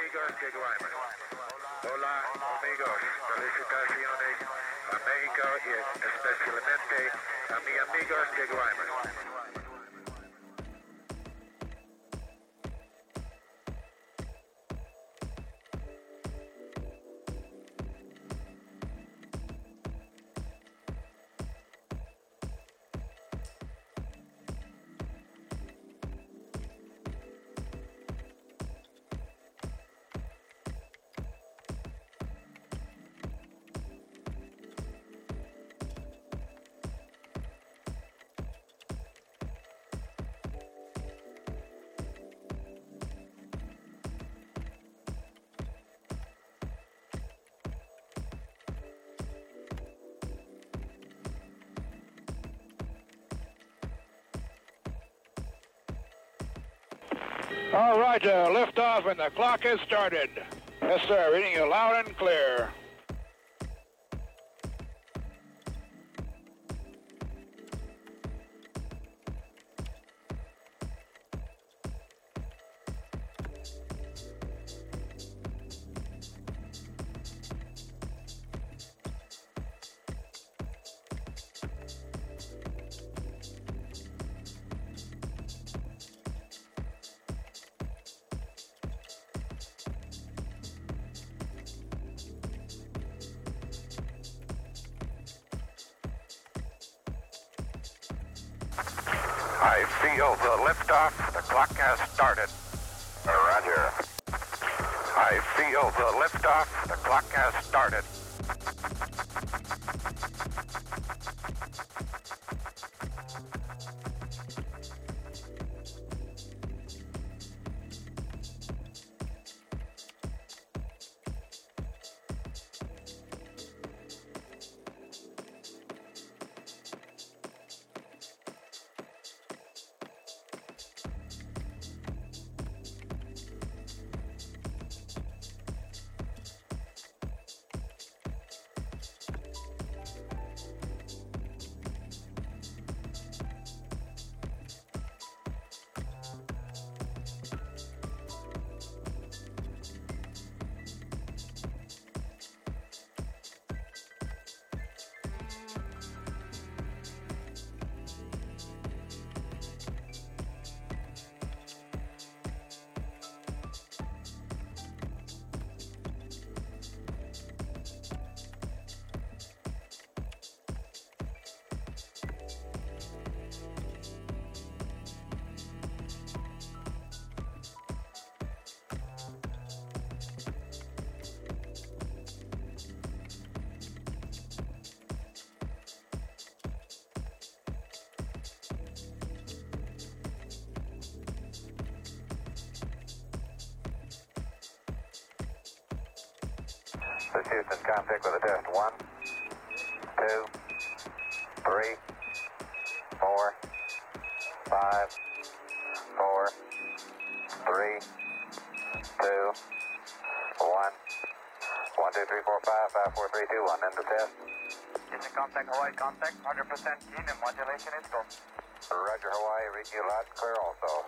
amigos de Guaymas. Hola, amigos. Felicitaciones a México y especialmente a mis amigos de Guaymas. Right, uh, lift off and the clock has started. Yes, sir, reading you loud and clear. This Houston contact with a test. One, two, three, four, five, four, three, two, one. One, two, three, four, five, five, four, three, two, one. End of test. Houston contact, Hawaii contact, 100% keen and modulation is go. Roger, Hawaii. Read you loud and clear also.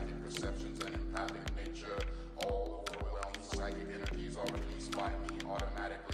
psychic perceptions and empathic nature. All overwhelming psychic energies are released by me automatically.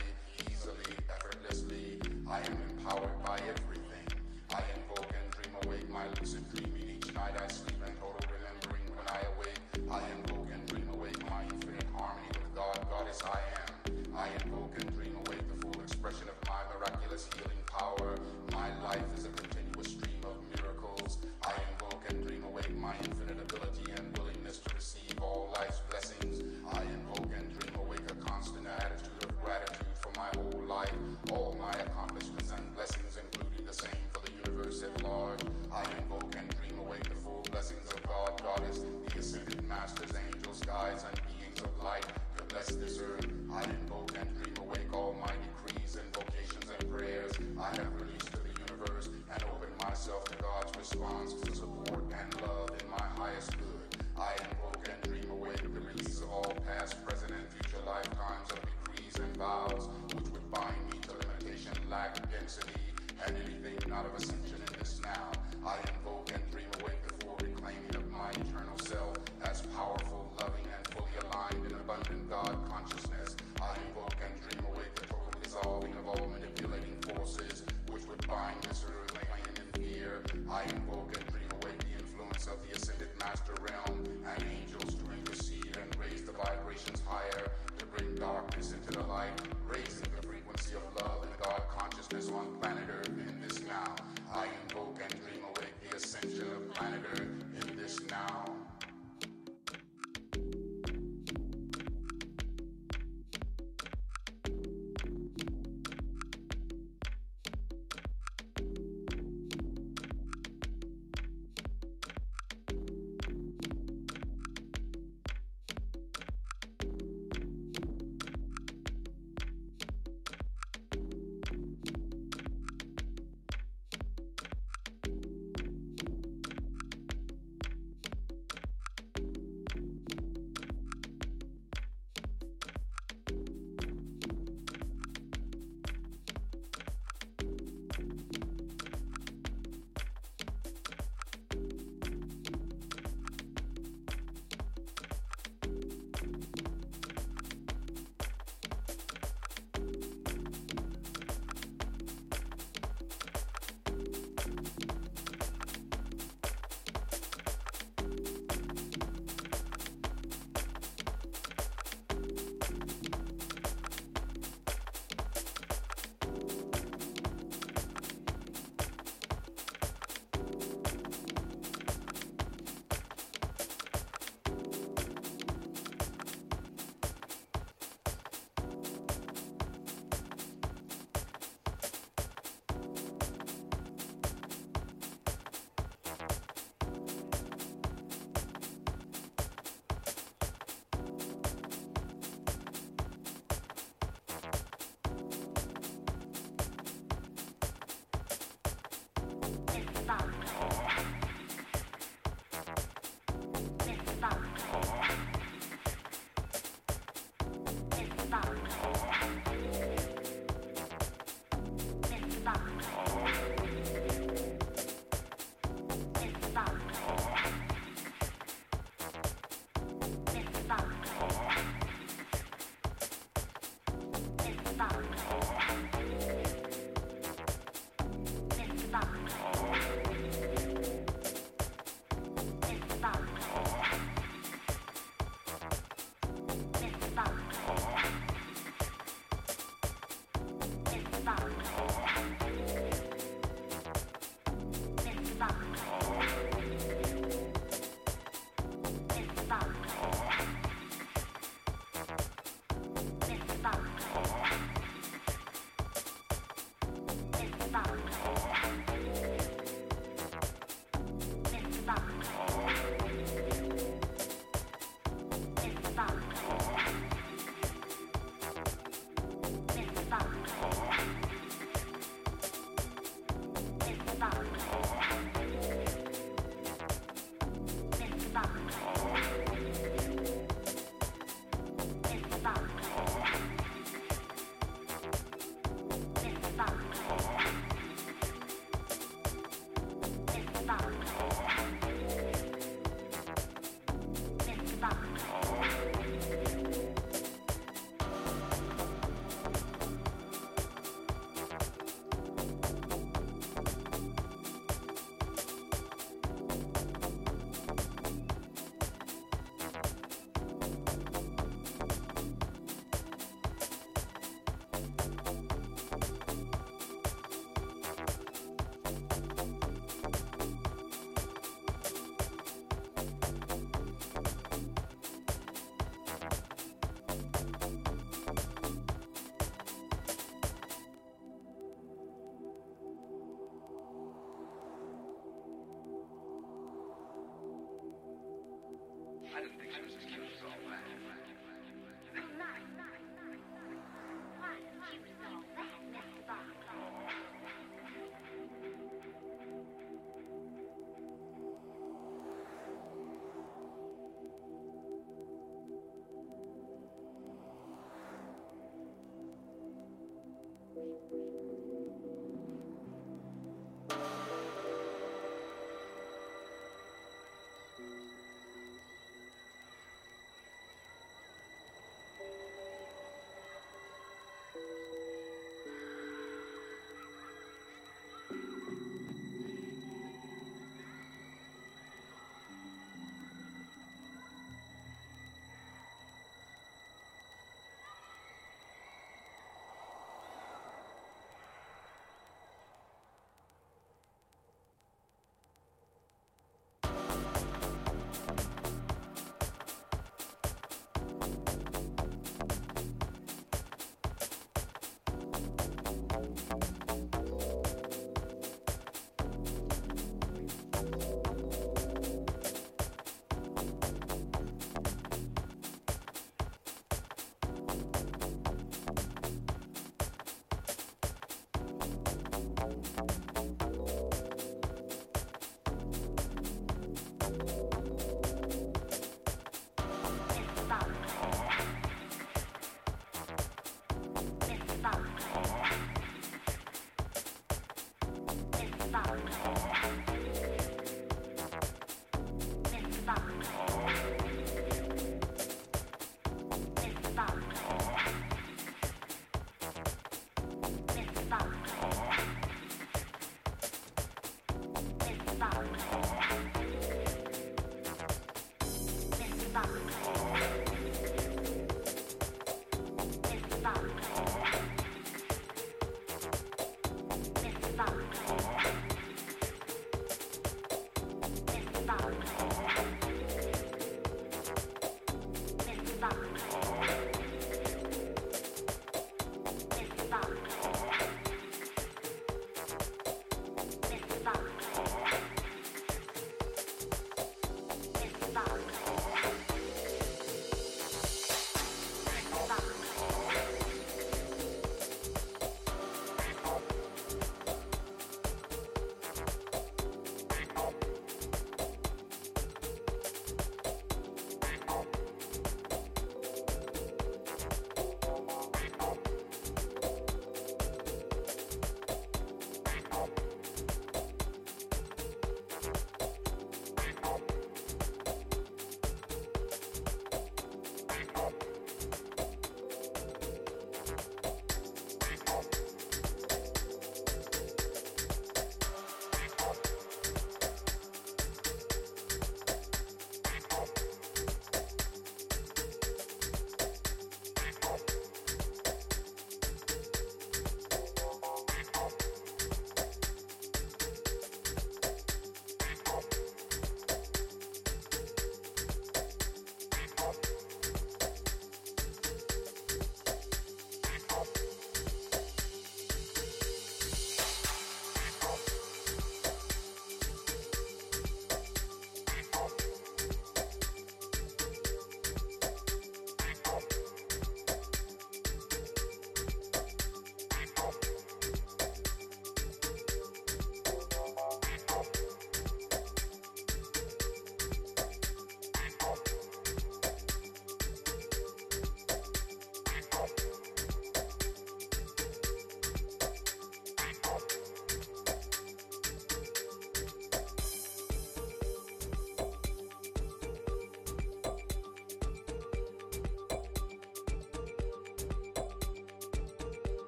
Bye. 哦。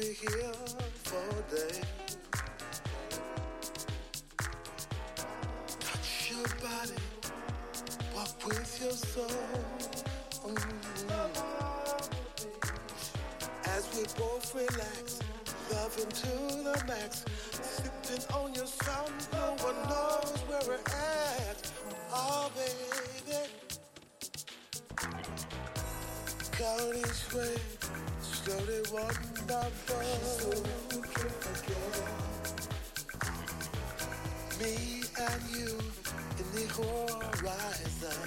be here for days. Touch your body, walk with your soul. As we both relax, loving to the max, sipping on your sound. No one knows where we're at. Oh, baby, girl, this way so wonderful. Again. Me and you in the horizon.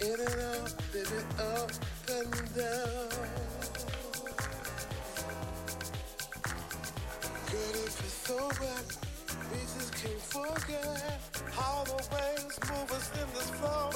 In and baby, up and down. It feels so. We just can't forget how the waves move us in this flow.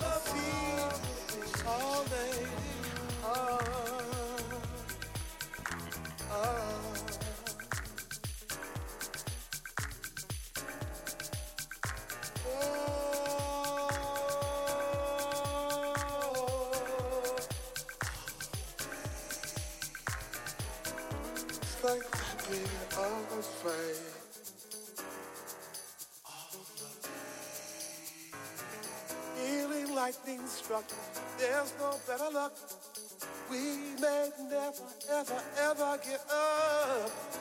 my feet all day. Oh. there's no better luck. We may never, ever, ever get up.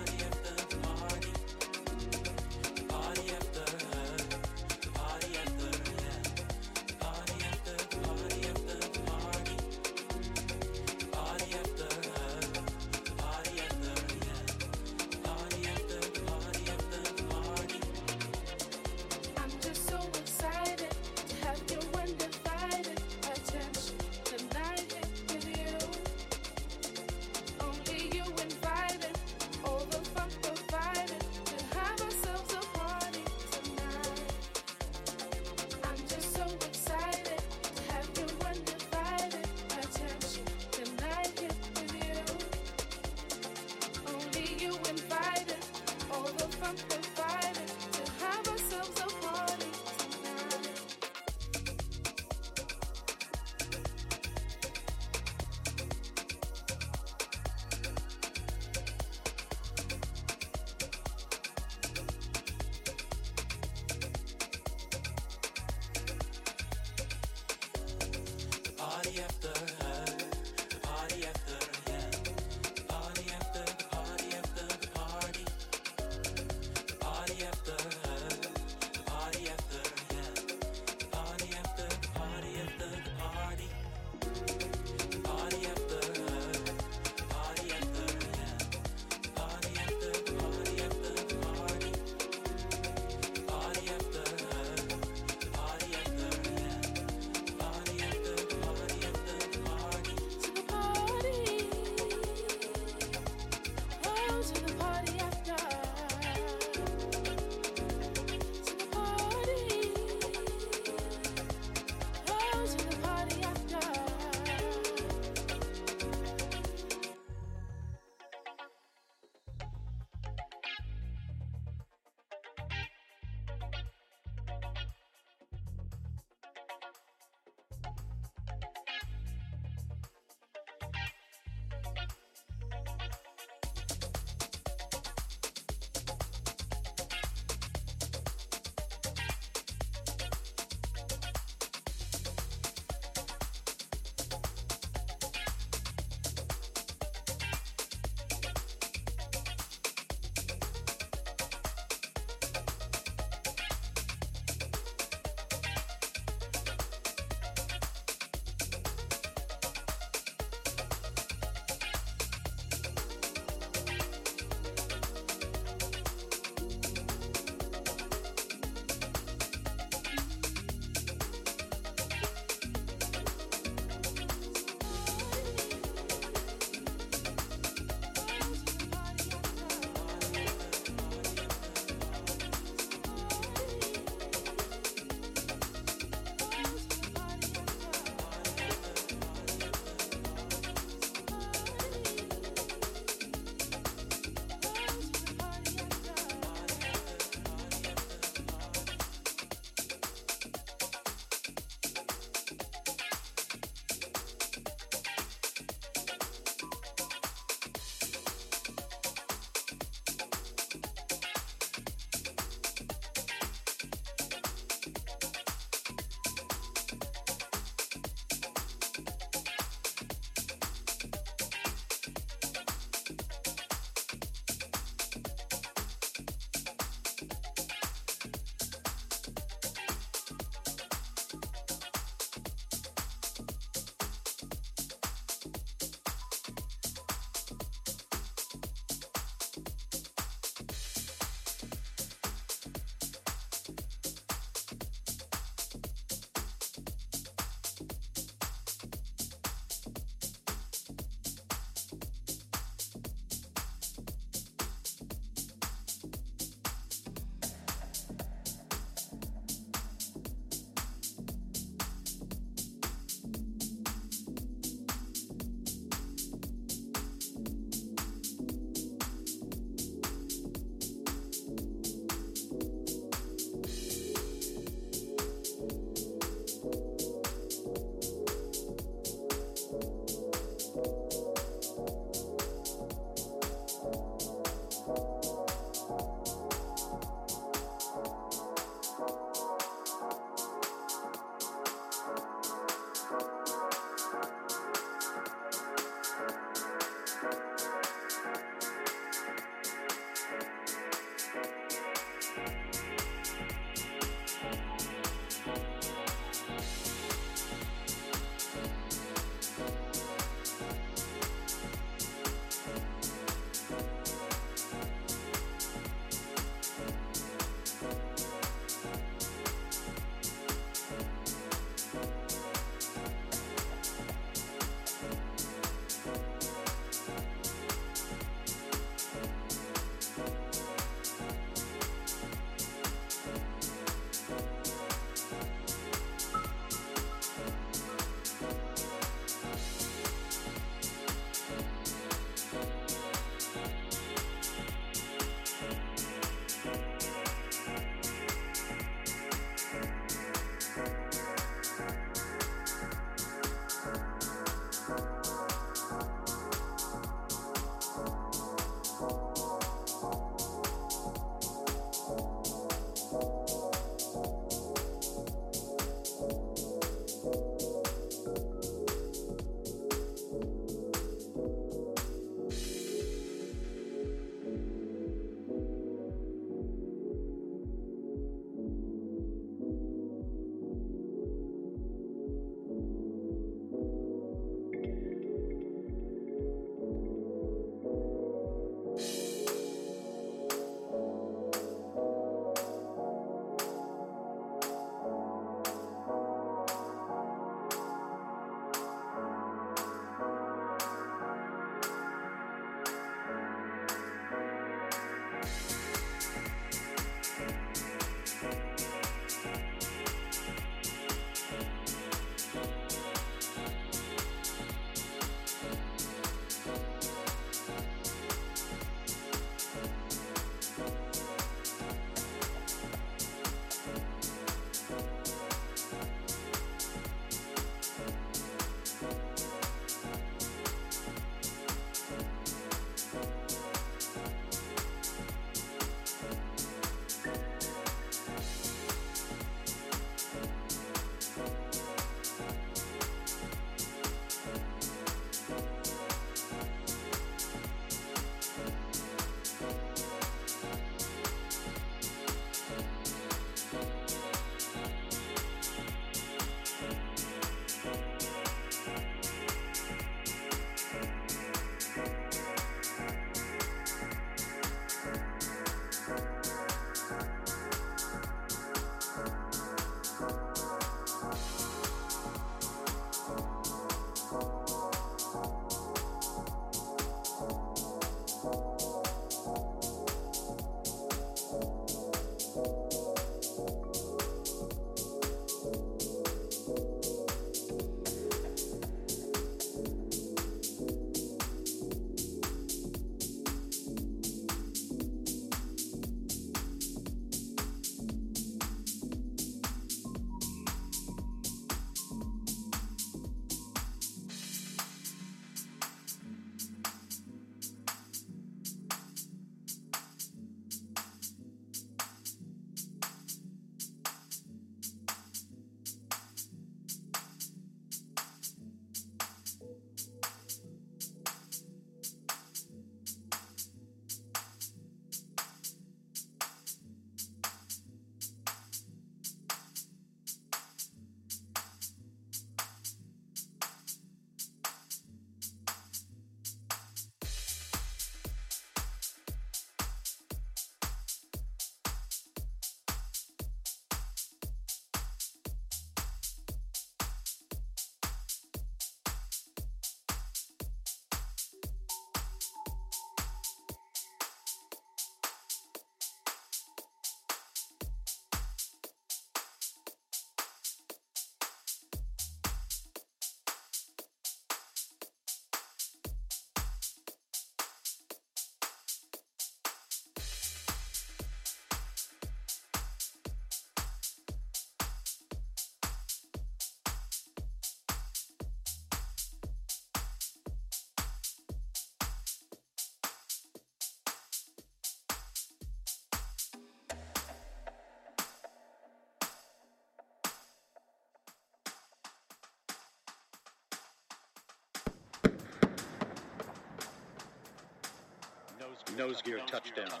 Nose gear touchdown.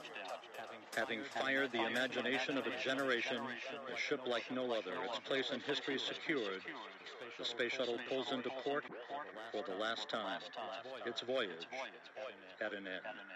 Having fired the imagination of a generation, a ship like no other, its place in history secured, the space shuttle pulls into port for the last time. Its voyage at an end.